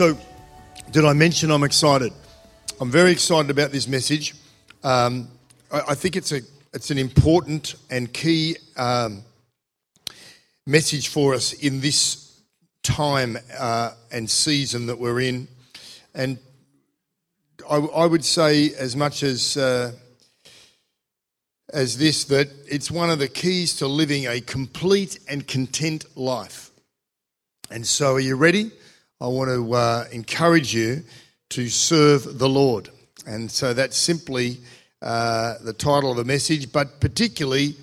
So, did I mention I'm excited? I'm very excited about this message. Um, I, I, think it's a it's an important and key um, message for us in this time uh, and season that we're in, and I, I would say as much as. Uh, as this, that it's one of the keys to living a complete and content life. And so, are you ready? I want to uh, encourage you to serve the Lord. And so that's simply uh, the title of the message, but particularly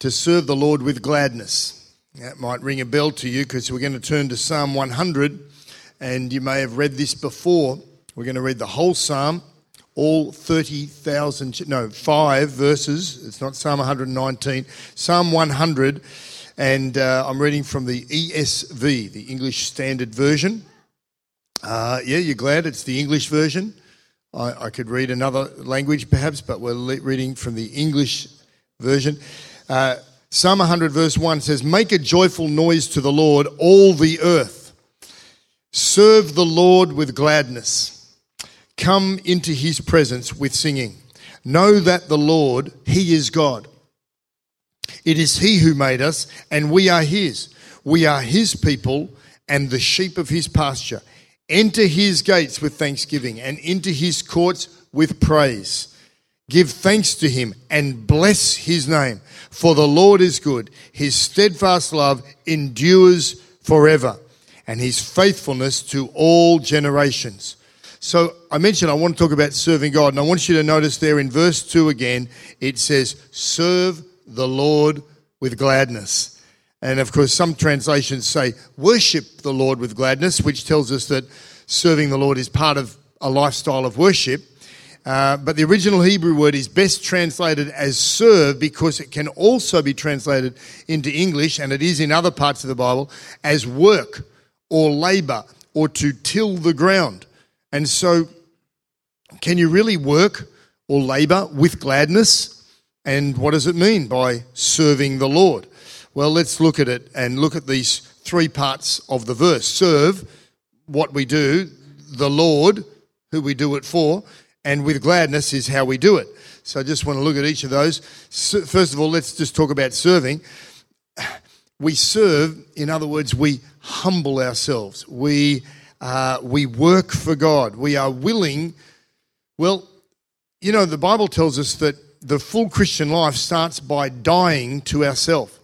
to serve the Lord with gladness. That might ring a bell to you because we're going to turn to Psalm 100, and you may have read this before. We're going to read the whole psalm, all 30,000, no, five verses. It's not Psalm 119, Psalm 100 and uh, I'm reading from the ESV, the English Standard Version. Uh, yeah, you're glad it's the English version. I, I, could read another language perhaps, but we're le- reading from the English version. Uh, Psalm 100, verse 1 says, Make a joyful noise to the Lord, all the earth. Serve the Lord with gladness. Come into his presence with singing. Know that the Lord, he is God. It is He who made us, and we are His. We are His people and the sheep of His pasture. Enter His gates with thanksgiving and into His courts with praise. Give thanks to Him and bless His name, for the Lord is good. His steadfast love endures forever, and His faithfulness to all generations. So I mentioned I want to talk about serving God, and I want you to notice there in verse 2 again, it says, Serve the Lord with gladness. And of course, some translations say worship the Lord with gladness, which tells us that serving the Lord is part of a lifestyle of worship. Uh, but the original Hebrew word is best translated as serve because it can also be translated into English, and it is in other parts of the Bible, as work or labor or to till the ground. And so, can you really work or labor with gladness? And what does it mean by serving the Lord? Well, let's look at it and look at these three parts of the verse serve, what we do, the Lord, who we do it for, and with gladness is how we do it. So I just want to look at each of those. First of all, let's just talk about serving. We serve, in other words, we humble ourselves. We, uh, we work for God. We are willing. Well, you know, the Bible tells us that the full Christian life starts by dying to ourselves.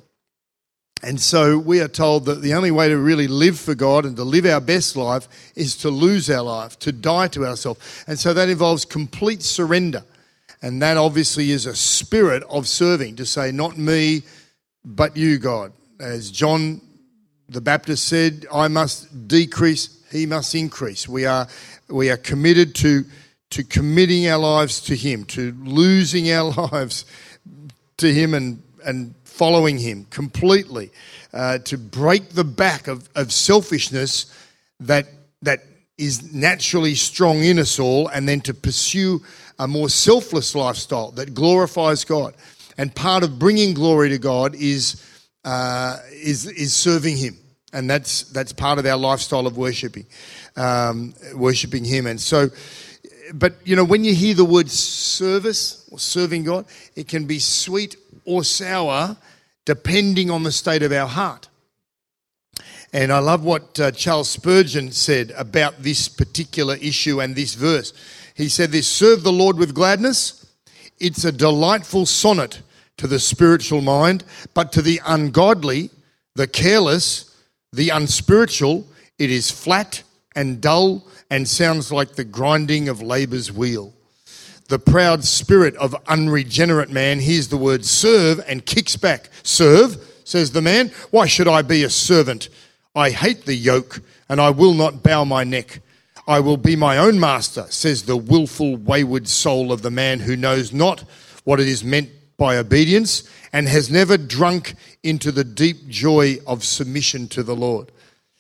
And so we are told that the only way to really live for God and to live our best life is to lose our life, to die to ourselves. And so that involves complete surrender. And that obviously is a spirit of serving, to say, not me, but you, God. As John the Baptist said, I must decrease, he must increase. We are, we are committed to to committing our lives to Him, to losing our lives to Him and, and following Him completely, uh, to break the back of, of selfishness that, that is naturally strong in us all, and then to pursue a more selfless lifestyle that glorifies God. And part of bringing glory to God is, uh, is, is serving Him. And that's, that's part of our lifestyle of worshiping, um, worshiping Him. And so, but you know, when you hear the word service or serving God, it can be sweet or sour depending on the state of our heart. And I love what uh, Charles Spurgeon said about this particular issue and this verse. He said this serve the Lord with gladness. It's a delightful sonnet to the spiritual mind, but to the ungodly, the careless, the unspiritual, it is flat and dull and sounds like the grinding of labour's wheel. The proud spirit of unregenerate man hears the word serve and kicks back. Serve, says the man. Why should I be a servant I hate the yoke, and I will not bow my neck. I will be my own master, says the wilful, wayward soul of the man who knows not what it is meant by obedience and has never drunk into the deep joy of submission to the Lord.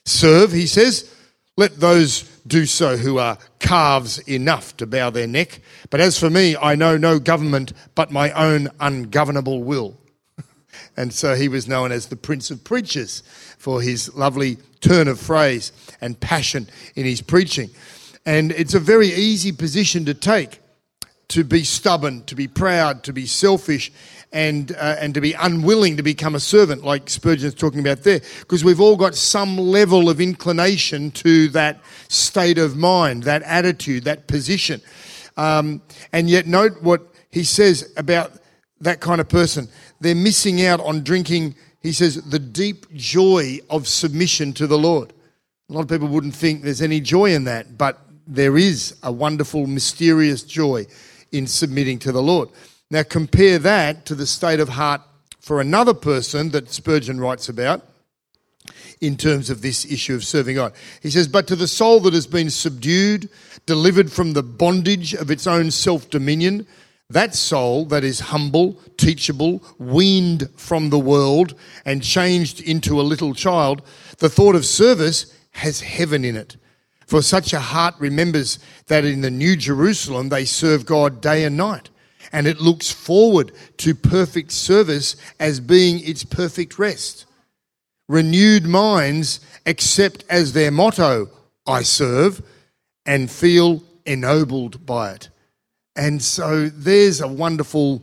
Serve, he says, let those do so who are calves enough to bow their neck. But as for me, I know no government but my own ungovernable will. and so he was known as the Prince of Preachers for his lovely turn of phrase and passion in his preaching. And it's a very easy position to take to be stubborn, to be proud, to be selfish, and, uh, and to be unwilling to become a servant, like Spurgeon's talking about there, because we've all got some level of inclination to that state of mind, that attitude, that position. Um, and yet, note what he says about that kind of person. They're missing out on drinking, he says, the deep joy of submission to the Lord. A lot of people wouldn't think there's any joy in that, but there is a wonderful, mysterious joy in submitting to the Lord. Now, compare that to the state of heart for another person that Spurgeon writes about in terms of this issue of serving God. He says, But to the soul that has been subdued, delivered from the bondage of its own self dominion, that soul that is humble, teachable, weaned from the world, and changed into a little child, the thought of service has heaven in it. For such a heart remembers that in the New Jerusalem they serve God day and night, and it looks forward to perfect service as being its perfect rest. Renewed minds accept as their motto, I serve, and feel ennobled by it. And so there's a wonderful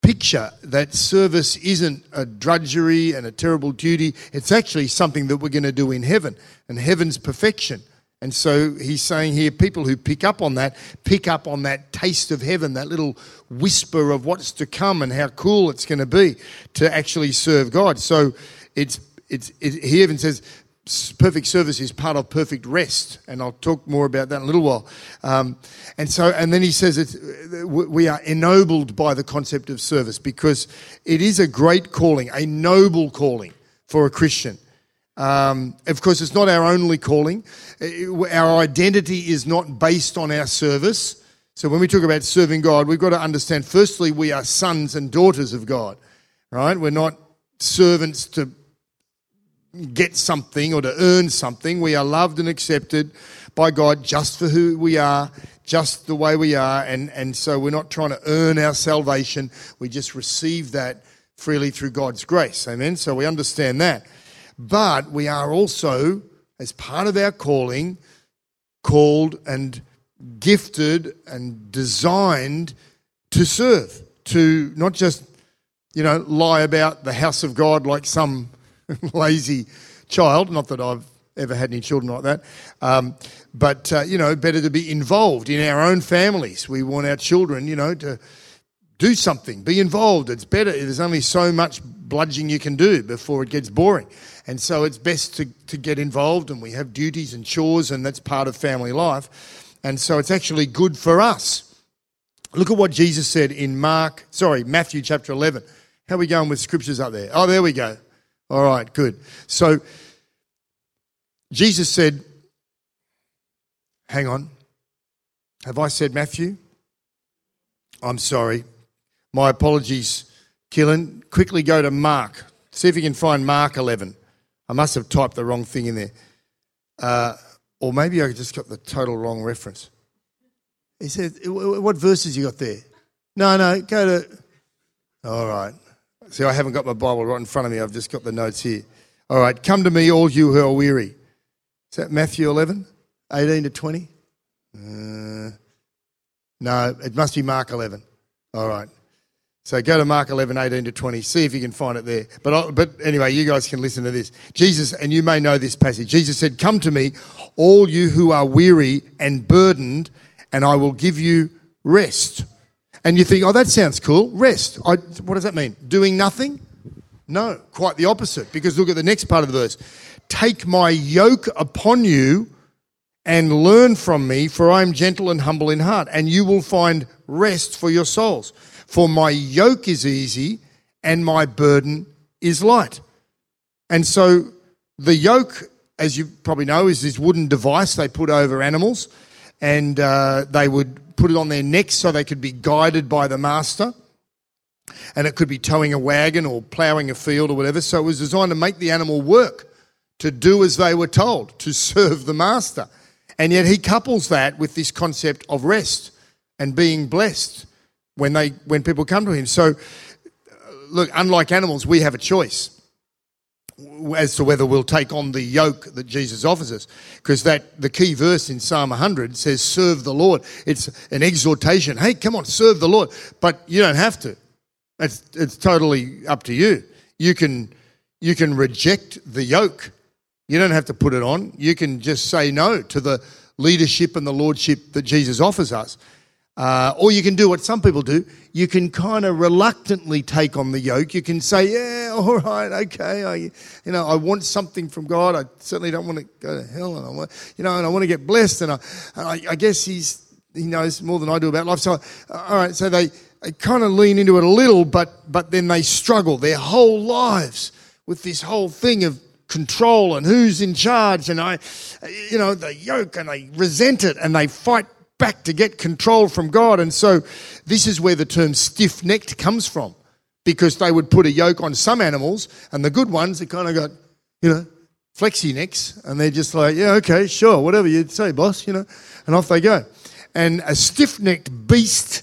picture that service isn't a drudgery and a terrible duty. It's actually something that we're going to do in heaven, and heaven's perfection. And so he's saying here people who pick up on that, pick up on that taste of heaven, that little whisper of what's to come and how cool it's going to be to actually serve God. So it's, it's, it, he even says, perfect service is part of perfect rest, and I'll talk more about that in a little while. Um, and so, and then he says it's, we are ennobled by the concept of service because it is a great calling, a noble calling for a Christian. Um, of course, it's not our only calling. Uh, our identity is not based on our service. So when we talk about serving God, we've got to understand firstly, we are sons and daughters of God, right? We're not servants to get something or to earn something. We are loved and accepted by God just for who we are, just the way we are. And, and so we're not trying to earn our salvation. We just receive that freely through God's grace. Amen. So we understand that. But we are also, as part of our calling, called and gifted and designed to serve, to not just, you know, lie about the house of God like some lazy child. Not that I've ever had any children like that. Um, but, uh, you know, better to be involved in our own families. We want our children, you know, to do something, be involved. It's better. There's only so much bludging you can do before it gets boring. And so it's best to, to get involved, and we have duties and chores, and that's part of family life. And so it's actually good for us. Look at what Jesus said in Mark, sorry, Matthew chapter 11. How are we going with scriptures up there? Oh, there we go. All right, good. So Jesus said, Hang on. Have I said Matthew? I'm sorry. My apologies, Killen. Quickly go to Mark. See if you can find Mark 11. I must have typed the wrong thing in there. Uh, or maybe I just got the total wrong reference. He said, What verses you got there? No, no, go to. All right. See, I haven't got my Bible right in front of me. I've just got the notes here. All right. Come to me, all you who are weary. Is that Matthew 11, 18 to 20? Uh, no, it must be Mark 11. All right. So go to Mark 11, 18 to 20. See if you can find it there. But, I, but anyway, you guys can listen to this. Jesus, and you may know this passage. Jesus said, Come to me, all you who are weary and burdened, and I will give you rest. And you think, oh, that sounds cool. Rest. I, what does that mean? Doing nothing? No, quite the opposite. Because look at the next part of the verse. Take my yoke upon you and learn from me, for I am gentle and humble in heart, and you will find rest for your souls. For my yoke is easy and my burden is light. And so the yoke, as you probably know, is this wooden device they put over animals, and uh, they would put it on their necks so they could be guided by the master. And it could be towing a wagon or ploughing a field or whatever. So it was designed to make the animal work, to do as they were told, to serve the master. And yet he couples that with this concept of rest and being blessed when they when people come to him. So uh, look, unlike animals, we have a choice as to whether we'll take on the yoke that Jesus offers us. Because that the key verse in Psalm 100 says, "Serve the Lord." It's an exhortation. Hey, come on, serve the Lord. But you don't have to. It's it's totally up to you. You can you can reject the yoke you don't have to put it on. You can just say no to the leadership and the lordship that Jesus offers us. Uh, or you can do what some people do. You can kind of reluctantly take on the yoke. You can say, "Yeah, all right, okay. I, you know, I want something from God. I certainly don't want to go to hell, and I want, you know, and I want to get blessed. And I, and I, I guess He's He knows more than I do about life. So, all right. So they, they kind of lean into it a little, but but then they struggle their whole lives with this whole thing of control and who's in charge and I, you know, the yoke and they resent it and they fight back to get control from God. And so this is where the term stiff necked comes from because they would put a yoke on some animals and the good ones, that kind of got, you know, flexi necks and they're just like, yeah, okay, sure, whatever you say, boss, you know, and off they go. And a stiff necked beast,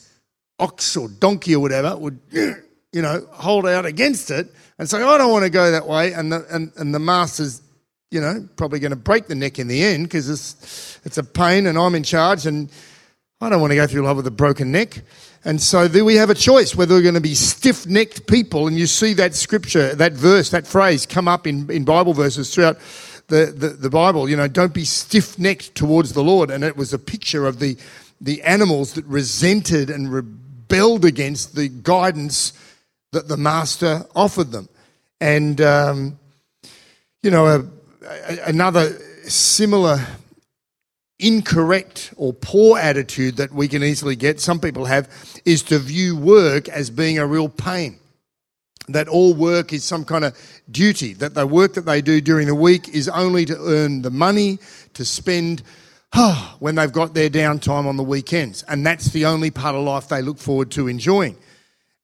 ox or donkey or whatever, would, you know, hold out against it and say, I don't want to go that way. And the, and, and the master's, you know, probably going to break the neck in the end because it's, it's a pain and I'm in charge and I don't want to go through life with a broken neck. And so do we have a choice whether we're going to be stiff necked people. And you see that scripture, that verse, that phrase come up in, in Bible verses throughout the, the, the Bible. You know, don't be stiff necked towards the Lord. And it was a picture of the, the animals that resented and rebelled against the guidance that the master offered them. And, um, you know, a, another similar incorrect or poor attitude that we can easily get, some people have, is to view work as being a real pain. That all work is some kind of duty, that the work that they do during the week is only to earn the money to spend oh, when they've got their downtime on the weekends. And that's the only part of life they look forward to enjoying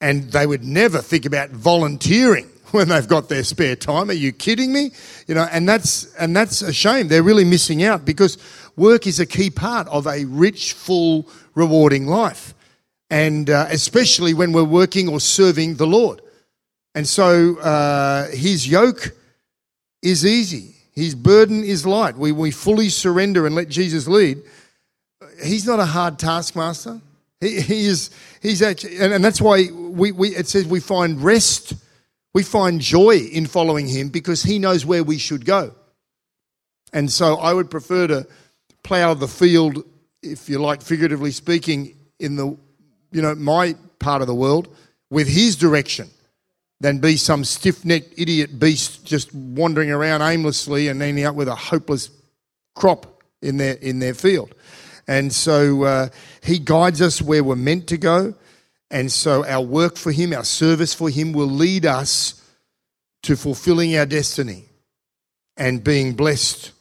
and they would never think about volunteering when they've got their spare time. Are you kidding me? You know, and that's and that's a shame. They're really missing out because work is a key part of a rich, full, rewarding life, and uh, especially when we're working or serving the Lord. And so uh, His yoke is easy. His burden is light. We, we fully surrender and let Jesus lead. He's not a hard taskmaster. He, he is, he's actually, and, and that's why we, we, it says we find rest, we find joy in following him because he knows where we should go. And so I would prefer to plough the field, if you like, figuratively speaking, in the, you know, my part of the world with his direction than be some stiff necked idiot beast just wandering around aimlessly and ending up with a hopeless crop in their, in their field. And so uh, He guides us where we're meant to go. And so our work for Him, our service for Him, will lead us to fulfilling our destiny and being blessed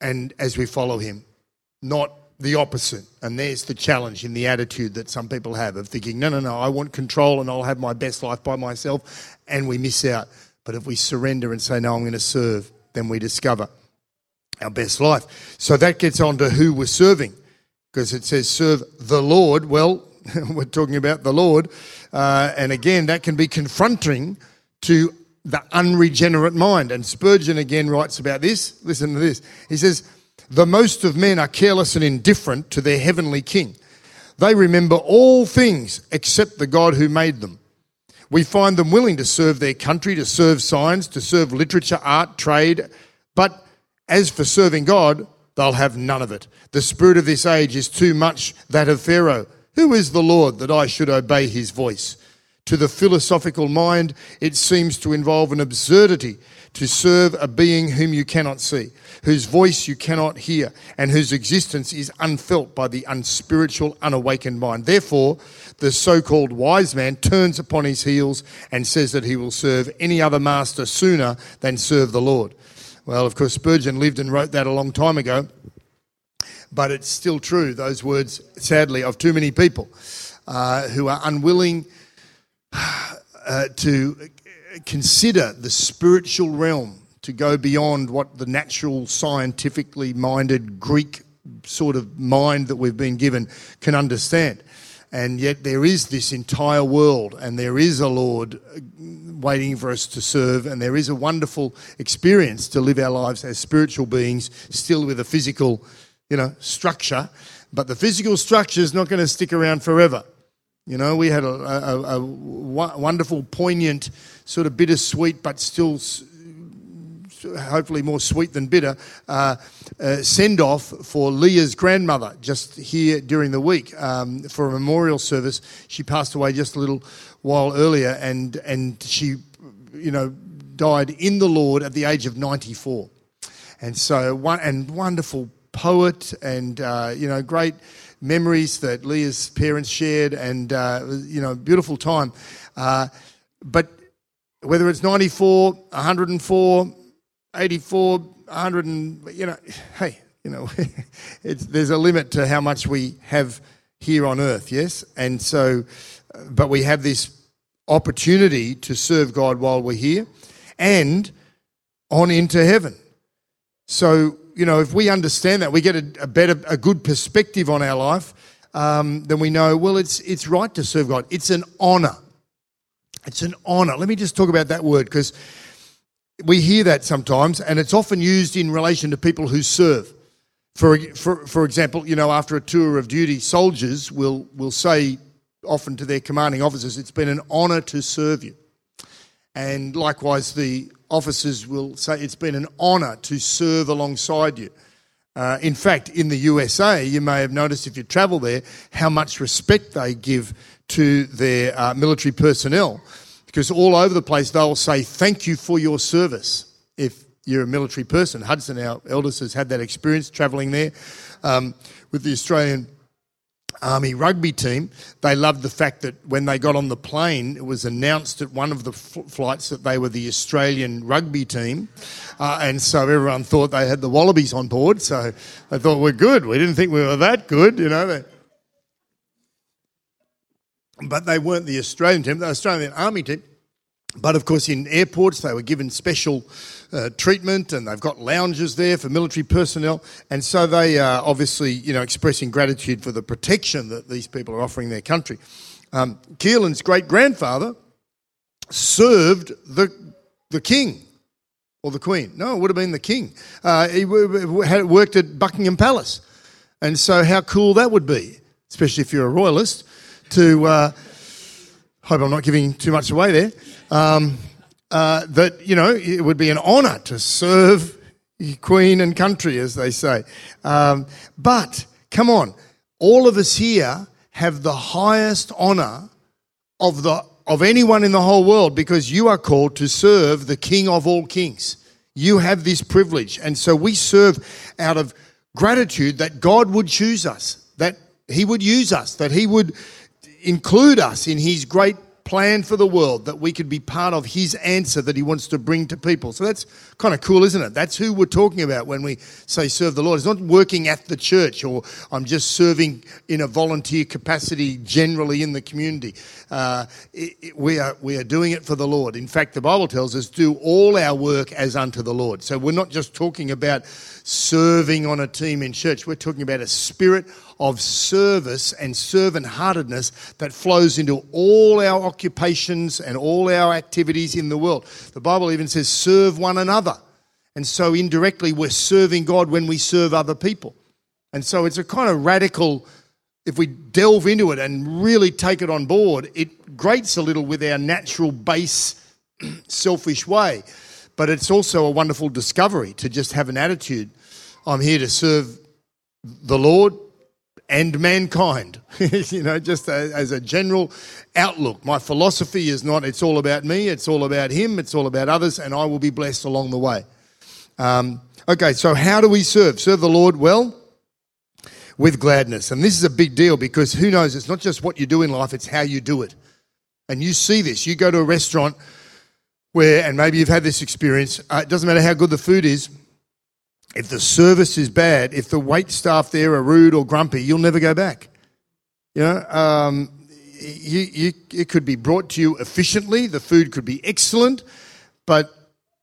and as we follow Him, not the opposite. And there's the challenge in the attitude that some people have of thinking, no, no, no, I want control and I'll have my best life by myself, and we miss out. But if we surrender and say, no, I'm going to serve, then we discover our best life. So that gets on to who we're serving, because it says serve the Lord. Well, we're talking about the Lord. Uh, and again, that can be confronting to the unregenerate mind. And Spurgeon again writes about this. Listen to this. He says, The most of men are careless and indifferent to their heavenly King. They remember all things except the God who made them. We find them willing to serve their country, to serve science, to serve literature, art, trade, but as for serving God, they'll have none of it. The spirit of this age is too much that of Pharaoh. Who is the Lord that I should obey his voice? To the philosophical mind, it seems to involve an absurdity to serve a being whom you cannot see, whose voice you cannot hear, and whose existence is unfelt by the unspiritual, unawakened mind. Therefore, the so called wise man turns upon his heels and says that he will serve any other master sooner than serve the Lord. Well, of course, Spurgeon lived and wrote that a long time ago, but it's still true, those words, sadly, of too many people uh, who are unwilling uh, to consider the spiritual realm to go beyond what the natural, scientifically minded Greek sort of mind that we've been given can understand. And yet there is this entire world, and there is a Lord waiting for us to serve, and there is a wonderful experience to live our lives as spiritual beings, still with a physical, you know, structure. But the physical structure is not going to stick around forever. You know, we had a, a, a wonderful, poignant, sort of bittersweet, but still hopefully more sweet than bitter, uh, uh, send off for Leah's grandmother just here during the week um, for a memorial service. She passed away just a little while earlier, and and she, you know, died in the Lord at the age of 94. And so, one and wonderful poet, and uh, you know, great memories that Leah's parents shared, and uh, you know, beautiful time. Uh, but whether it's 94, 104, 84, 100, and, you know, hey, you know, there's a limit to how much we have here on earth, yes? And so, but we have this opportunity to serve God while we're here and on into heaven. So, you know, if we understand that, we get a, a better, a good perspective on our life, um, then we know, well, it's, it's right to serve God. It's an honor. It's an honor. Let me just talk about that word because we hear that sometimes, and it's often used in relation to people who serve. For, for, for example, you know, after a tour of duty, soldiers will, will say often to their commanding officers, It's been an honour to serve you. And likewise, the officers will say, It's been an honour to serve alongside you. Uh, in fact, in the USA, you may have noticed if you travel there how much respect they give to their uh, military personnel because all over the place they'll say, Thank you for your service. If you're a military person, Hudson, our eldest, has had that experience travelling there um, with the Australian Army rugby team. They loved the fact that when they got on the plane, it was announced at one of the f- flights that they were the Australian rugby team. Uh, and so everyone thought they had the Wallabies on board. So they thought, we're good. We didn't think we were that good, you know but they weren't the Australian team, the Australian Army team. But of course, in airports, they were given special uh, treatment, and they've got lounges there for military personnel. And so they are obviously, you know, expressing gratitude for the protection that these people are offering their country. Um, Keelan's great grandfather served the the king or the queen. No, it would have been the king. Uh, he had worked at Buckingham Palace, and so how cool that would be, especially if you're a royalist to, uh, hope I'm not giving too much away there, um, uh, that, you know, it would be an honour to serve Queen and country, as they say. Um, but, come on, all of us here have the highest honour of, the, of anyone in the whole world because you are called to serve the King of all kings. You have this privilege. And so we serve out of gratitude that God would choose us, that He would use us, that He would include us in his great plan for the world, that we could be part of his answer that he wants to bring to people. So that's kind of cool, isn't it? That's who we're talking about when we say serve the Lord. It's not working at the church or I'm just serving in a volunteer capacity generally in the community. Uh, it, it, we, are, we are doing it for the Lord. In fact, the Bible tells us do all our work as unto the Lord. So we're not just talking about serving on a team in church, we're talking about a spirit of service and servant heartedness that flows into all our occupations and all our activities in the world. The Bible even says, serve one another. And so indirectly, we're serving God when we serve other people. And so it's a kind of radical, if we delve into it and really take it on board, it grates a little with our natural base, selfish way. But it's also a wonderful discovery to just have an attitude I'm here to serve the Lord and mankind. you know, just as a general outlook. My philosophy is not it's all about me, it's all about Him, it's all about others, and I will be blessed along the way. Um, okay, so how do we serve? Serve the Lord well? With gladness. And this is a big deal because who knows, it's not just what you do in life, it's how you do it. And you see this. You go to a restaurant where, and maybe you've had this experience, uh, it doesn't matter how good the food is, if the service is bad, if the wait staff there are rude or grumpy, you'll never go back. You know, um, you, you, it could be brought to you efficiently, the food could be excellent, but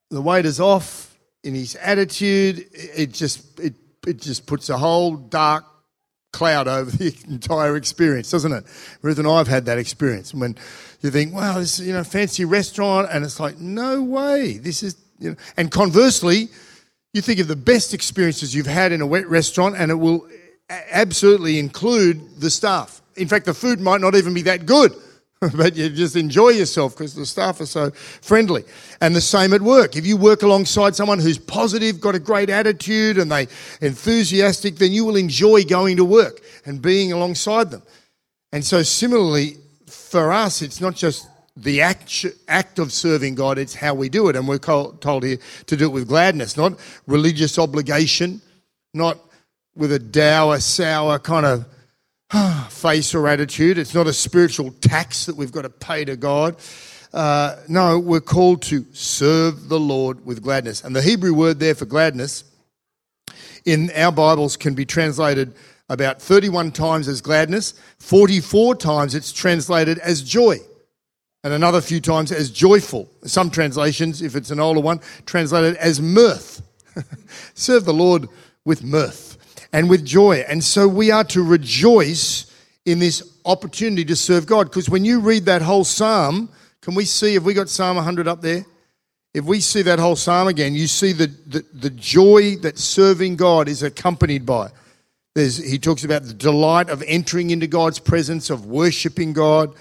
the waiter's off in his attitude, it just, it, it just puts a whole dark cloud over the entire experience, doesn't it? Ruth and I have had that experience when you think, wow, this is, you know, fancy restaurant, and it's like, no way, this is, you know, and conversely, you think of the best experiences you've had in a wet restaurant, and it will absolutely include the staff. In fact, the food might not even be that good, but you just enjoy yourself because the staff are so friendly. And the same at work. If you work alongside someone who's positive, got a great attitude, and they enthusiastic, then you will enjoy going to work and being alongside them. And so, similarly, for us, it's not just the act, act of serving God, it's how we do it. And we're told here to do it with gladness, not religious obligation, not with a dour, sour kind of face or attitude. It's not a spiritual tax that we've got to pay to God. Uh, no, we're called to serve the Lord with gladness. And the Hebrew word there for gladness in our Bibles can be translated about 31 times as gladness, 44 times it's translated as joy and another few times as joyful. Some translations, if it's an older one, translated as mirth. Serve the Lord with mirth and with joy. And so we are to rejoice in this opportunity to serve God. Because when you read that whole psalm, can we see, have we got Psalm 100 up there? If we see that whole psalm again, you see the, the, the joy that serving God is accompanied by. There's, he talks about the delight of entering into God's presence, of worshiping God,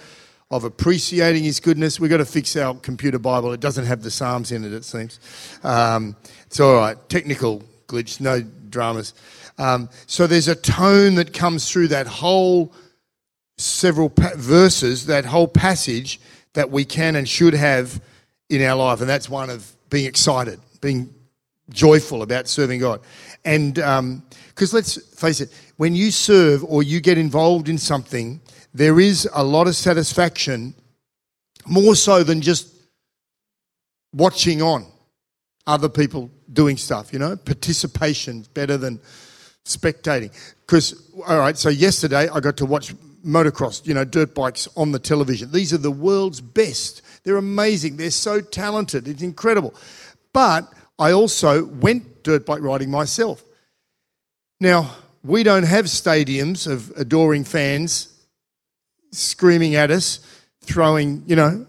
of appreciating his goodness. We've got to fix our computer Bible. It doesn't have the Psalms in it, it seems. Um, it's all right. Technical glitch, no dramas. Um, so there's a tone that comes through that whole several pa- verses, that whole passage that we can and should have in our life. And that's one of being excited, being joyful about serving God. And because um, let's face it, when you serve or you get involved in something, there is a lot of satisfaction, more so than just watching on other people doing stuff, you know? Participation better than spectating. Because, all right, so yesterday I got to watch motocross, you know, dirt bikes on the television. These are the world's best. They're amazing. They're so talented. It's incredible. But I also went dirt bike riding myself. Now, we don't have stadiums of adoring fans screaming at us, throwing, you know,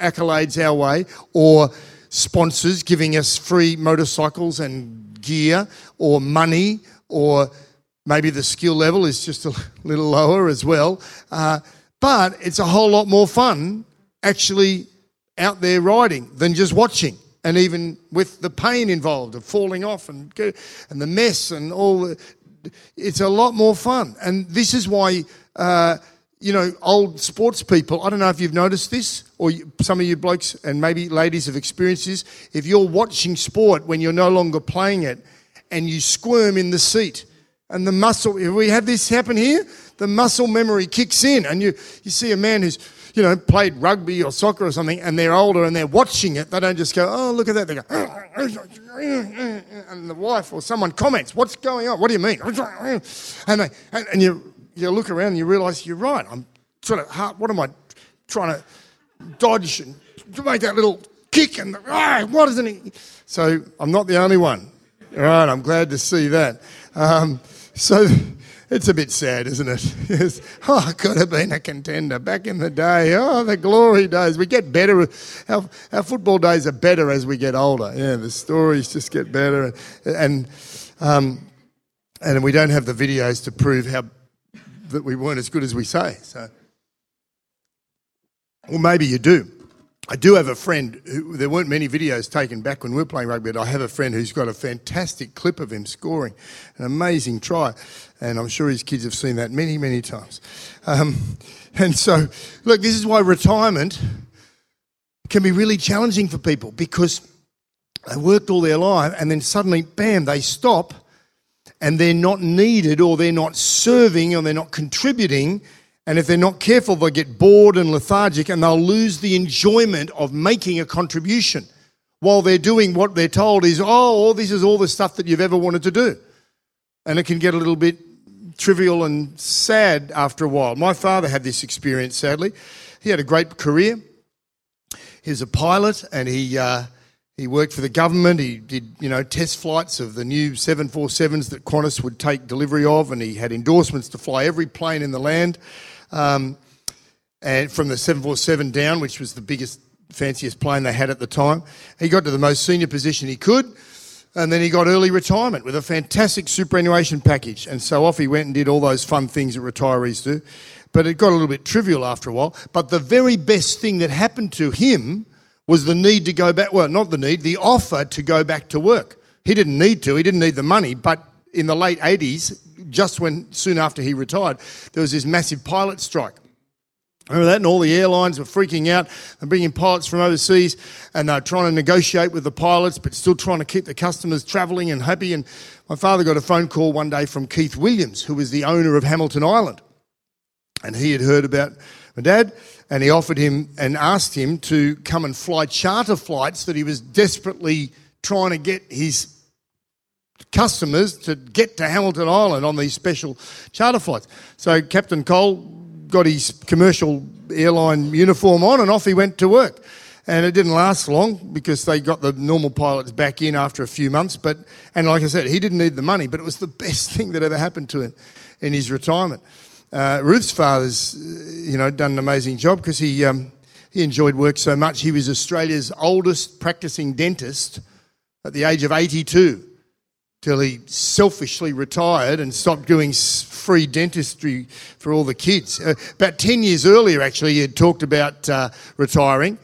accolades our way, or sponsors giving us free motorcycles and gear, or money, or maybe the skill level is just a little lower as well. Uh, but it's a whole lot more fun actually out there riding than just watching. And even with the pain involved of falling off and, and the mess and all, it's a lot more fun. And this is why uh, you know, old sports people, I don't know if you've noticed this, or some of you blokes and maybe ladies have experienced this. If you're watching sport when you're no longer playing it and you squirm in the seat, and the muscle, if we have this happen here, the muscle memory kicks in, and you, you see a man who's, you know, played rugby or soccer or something, and they're older and they're watching it. They don't just go, oh, look at that. They go, and the wife or someone comments, what's going on? What do you mean? And, they, and, and you you look around and you realise you're right. I'm sort of, what am I trying to dodge and make that little kick and ah, what isn't? So I'm not the only one. All right, I'm glad to see that. Um, so it's a bit sad, isn't it? yes. Oh, I could have been a contender back in the day. Oh, the glory days. We get better. Our, our football days are better as we get older. Yeah, the stories just get better. And, and, um, and we don't have the videos to prove how that we weren't as good as we say. So, or maybe you do. I do have a friend who there weren't many videos taken back when we were playing rugby, but I have a friend who's got a fantastic clip of him scoring an amazing try, and I'm sure his kids have seen that many, many times. Um, and so, look, this is why retirement can be really challenging for people because they worked all their life and then suddenly, bam, they stop and they're not needed or they're not serving or they're not contributing And if they're not careful, they'll get bored and lethargic and they'll lose the enjoyment of making a contribution while they're doing what they're told is, oh, this is all the stuff that you've ever wanted to do. And it can get a little bit trivial and sad after a while. My father had this experience, sadly. He had a great career. He was a pilot and he, uh, he worked for the government. He did, you know, test flights of the new 747s that Qantas would take delivery of, and he had endorsements to fly every plane in the land, um, and from the 747 down, which was the biggest, fanciest plane they had at the time. He got to the most senior position he could, and then he got early retirement with a fantastic superannuation package. And so off he went and did all those fun things that retirees do. But it got a little bit trivial after a while. But the very best thing that happened to him was the need to go back. Well, not the need, the offer to go back to work. He didn't need to, he didn't need the money, but in the late 80s, just when soon after he retired, there was this massive pilot strike. Remember that? And all the airlines were freaking out and bringing pilots from overseas and they're trying to negotiate with the pilots, but still trying to keep the customers travelling and happy. And my father got a phone call one day from Keith Williams, who was the owner of Hamilton Island. And he had heard about my dad and he offered him and asked him to come and fly charter flights that he was desperately trying to get his customers to get to Hamilton Island on these special charter flights. So Captain Cole got his commercial airline uniform on and off he went to work. And it didn't last long because they got the normal pilots back in after a few months. But and like I said, he didn't need the money, but it was the best thing that ever happened to him in his retirement. Uh, Ruth's father's, you know, done an amazing job because he um, he enjoyed work so much. He was Australia's oldest practicing dentist at the age of 82 till he selfishly retired and stopped doing free dentistry for all the kids. Uh, about 10 years earlier, actually, he had talked about uh, retiring.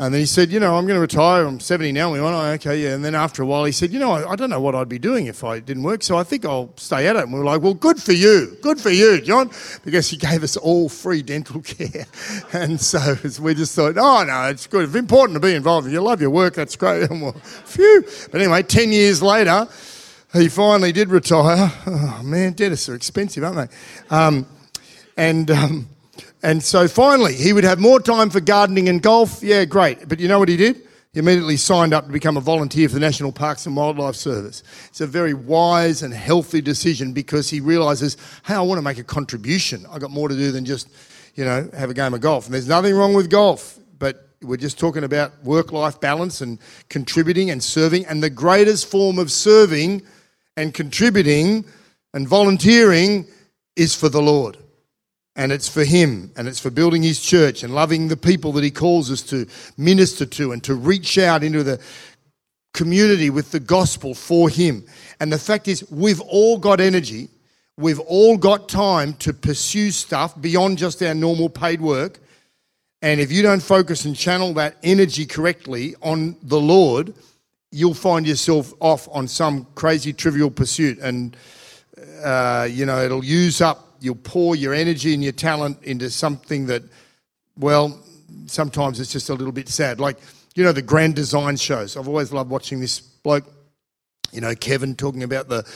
And then he said, You know, I'm going to retire. I'm 70 now. We went, Oh, okay, yeah. And then after a while, he said, You know, I, I, don't know what I'd be doing if I didn't work. So I think I'll stay at it. And we were like, Well, good for you. Good for you, John. Because he gave us all free dental care. And so we just thought, Oh, no, it's good. It's important to be involved. If you love your work, that's great. And phew. But anyway, 10 years later, he finally did retire. Oh, man, dentists are expensive, aren't they? Um, and. Um, and so finally, he would have more time for gardening and golf. Yeah, great. But you know what he did? He immediately signed up to become a volunteer for the National Parks and Wildlife Service. It's a very wise and healthy decision because he realizes, hey, I want to make a contribution. I've got more to do than just, you know, have a game of golf. And there's nothing wrong with golf, but we're just talking about work life balance and contributing and serving. And the greatest form of serving and contributing and volunteering is for the Lord and it's for Him, and it's for building His church and loving the people that He calls us to minister to and to reach out into the community with the gospel for Him. And the fact is, we've all got energy, we've all got time to pursue stuff beyond just our normal paid work. And if you don't focus and channel that energy correctly on the Lord, you'll find yourself off on some crazy trivial pursuit. And, uh, you know, it'll use up you'll pour your energy and your talent into something that, well, sometimes it's just a little bit sad. Like, you know, the grand design shows. I've always loved watching this bloke, you know, Kevin talking about the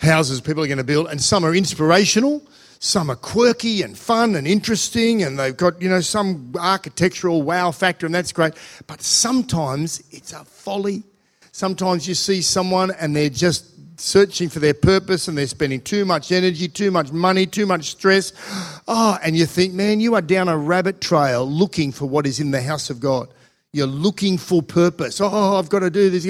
houses people are going to build, and some are inspirational, some are quirky and fun and interesting, and they've got, you know, some architectural wow factor, and that's great. But sometimes it's a folly. Sometimes you see someone and they're just searching for their purpose and they're spending too much energy, too much money, too much stress. Oh, and you think, man, you are down a rabbit trail looking for what is in the house of God. You're looking for purpose. Oh, I've got to do this.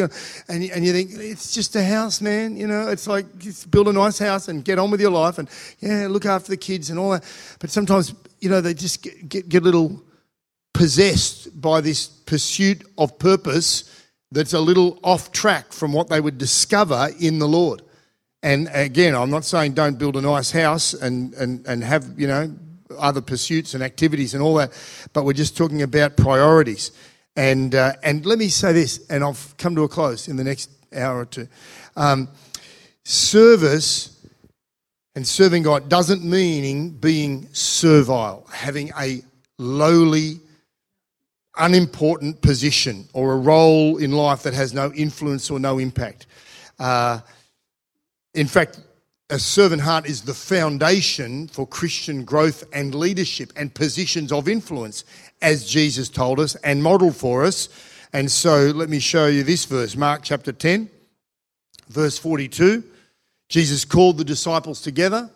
And, and you think, it's just a house, man. You know, it's like just build a nice house and get on with your life and, yeah, look after the kids and all that. But sometimes, you know, they just get, get, get a little possessed by this pursuit of purpose that's a little off track from what they would discover in the Lord. And again, I'm not saying don't build a nice house and, and, and have, you know, other pursuits and activities and all that, but we're just talking about priorities. And, uh, and let me say this, and I'll come to a close in the next hour or two. Um, service and serving God doesn't mean being servile, having a lowly unimportant position or a role in life that has no influence or no impact. Uh, in fact, a servant heart is the foundation for Christian growth and leadership and positions of influence, as Jesus told us and modeled for us. And so let me show you this verse Mark chapter 10, verse 42. Jesus called the disciples together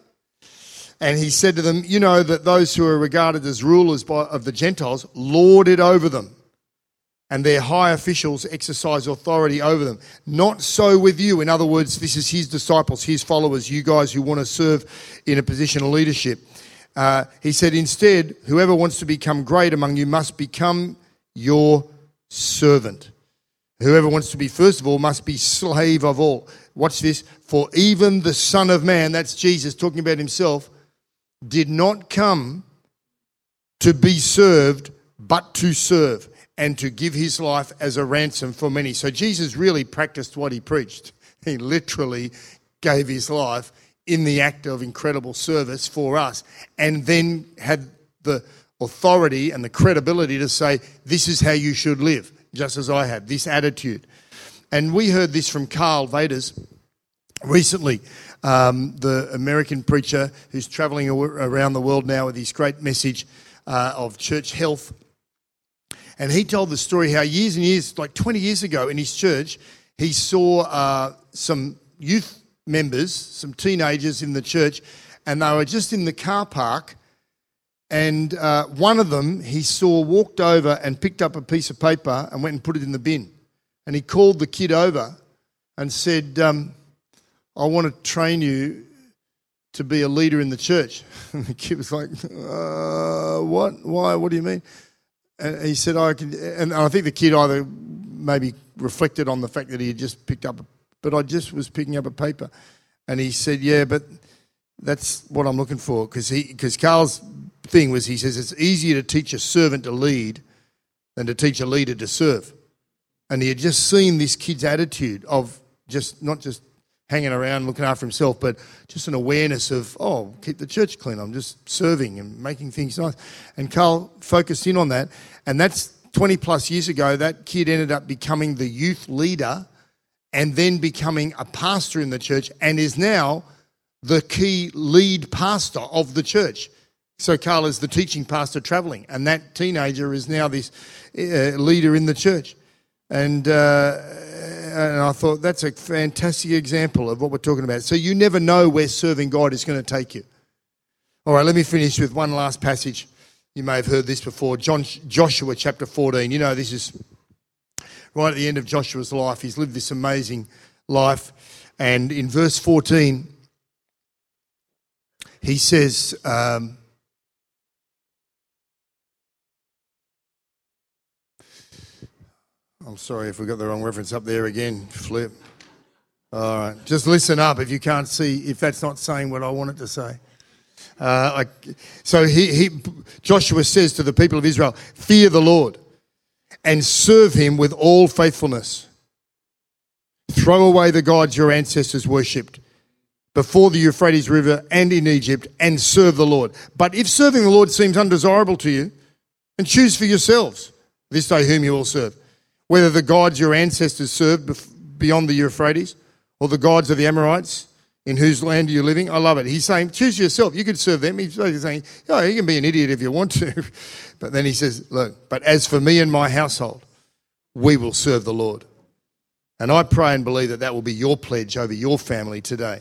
and he said to them, You know that those who are regarded as rulers by, of the Gentiles lord it over them, and their high officials exercise authority over them. Not so with you. In other words, this is his disciples, his followers, you guys who want to serve in a position of leadership. Uh, he said, Instead, whoever wants to become great among you must become your servant. Whoever wants to be first of all must be slave of all. Watch this. For even the Son of Man, that's Jesus talking about himself, did not come to be served, but to serve and to give his life as a ransom for many. So Jesus really practiced what he preached. He literally gave his life in the act of incredible service for us and then had the authority and the credibility to say, This is how you should live, just as I had, this attitude. And we heard this from Karl Vaters recently um, the American preacher who's traveling around the world now with his great message uh, of church health. And he told the story how years and years, like 20 years ago in his church, he saw uh, some youth members, some teenagers in the church, and they were just in the car park. And uh, one of them he saw walked over and picked up a piece of paper and went and put it in the bin. And he called the kid over and said, um, I want to train you to be a leader in the church. And the kid was like, uh, What? Why? What do you mean? And he said, I can. And I think the kid either maybe reflected on the fact that he had just picked up, but I just was picking up a paper. And he said, Yeah, but that's what I'm looking for. Because because Karl's thing was, he says, it's easier to teach a servant to lead than to teach a leader to serve. And he had just seen this kid's attitude of just not just hanging around looking after himself, but just an awareness of, oh, keep the church clean. I'm just serving and making things nice. And Karl focused in on that. And that's 20 plus years ago, that kid ended up becoming the youth leader and then becoming a pastor in the church and is now the key lead pastor of the church. So Karl is the teaching pastor traveling, and that teenager is now this uh, leader in the church. And uh, and I thought that's a fantastic example of what we're talking about. So you never know where serving God is going to take you. All right, let me finish with one last passage. You may have heard this before. John, Joshua chapter 14. You know, this is right at the end of Joshua's life. He's lived this amazing life. And in verse 14, he says, um, I'm sorry if we got the wrong reference up there again, Flip. All right, just listen up if you can't see, if that's not saying what I want it to say. Uh, I, so he, he, Joshua says to the people of Israel, Fear the Lord and serve him with all faithfulness. Throw away the gods your ancestors worshipped before the Euphrates River and in Egypt and serve the Lord. But if serving the Lord seems undesirable to you, then choose for yourselves this day whom you will serve whether the gods your ancestors served beyond the Euphrates or the gods of the Amorites in whose land are you living? I love it. He's saying, choose yourself. You could serve them. He's saying, oh, you can be an idiot if you want to. But then he says, look, but as for me and my household, we will serve the Lord. And I pray and believe that that will be your pledge over your family today.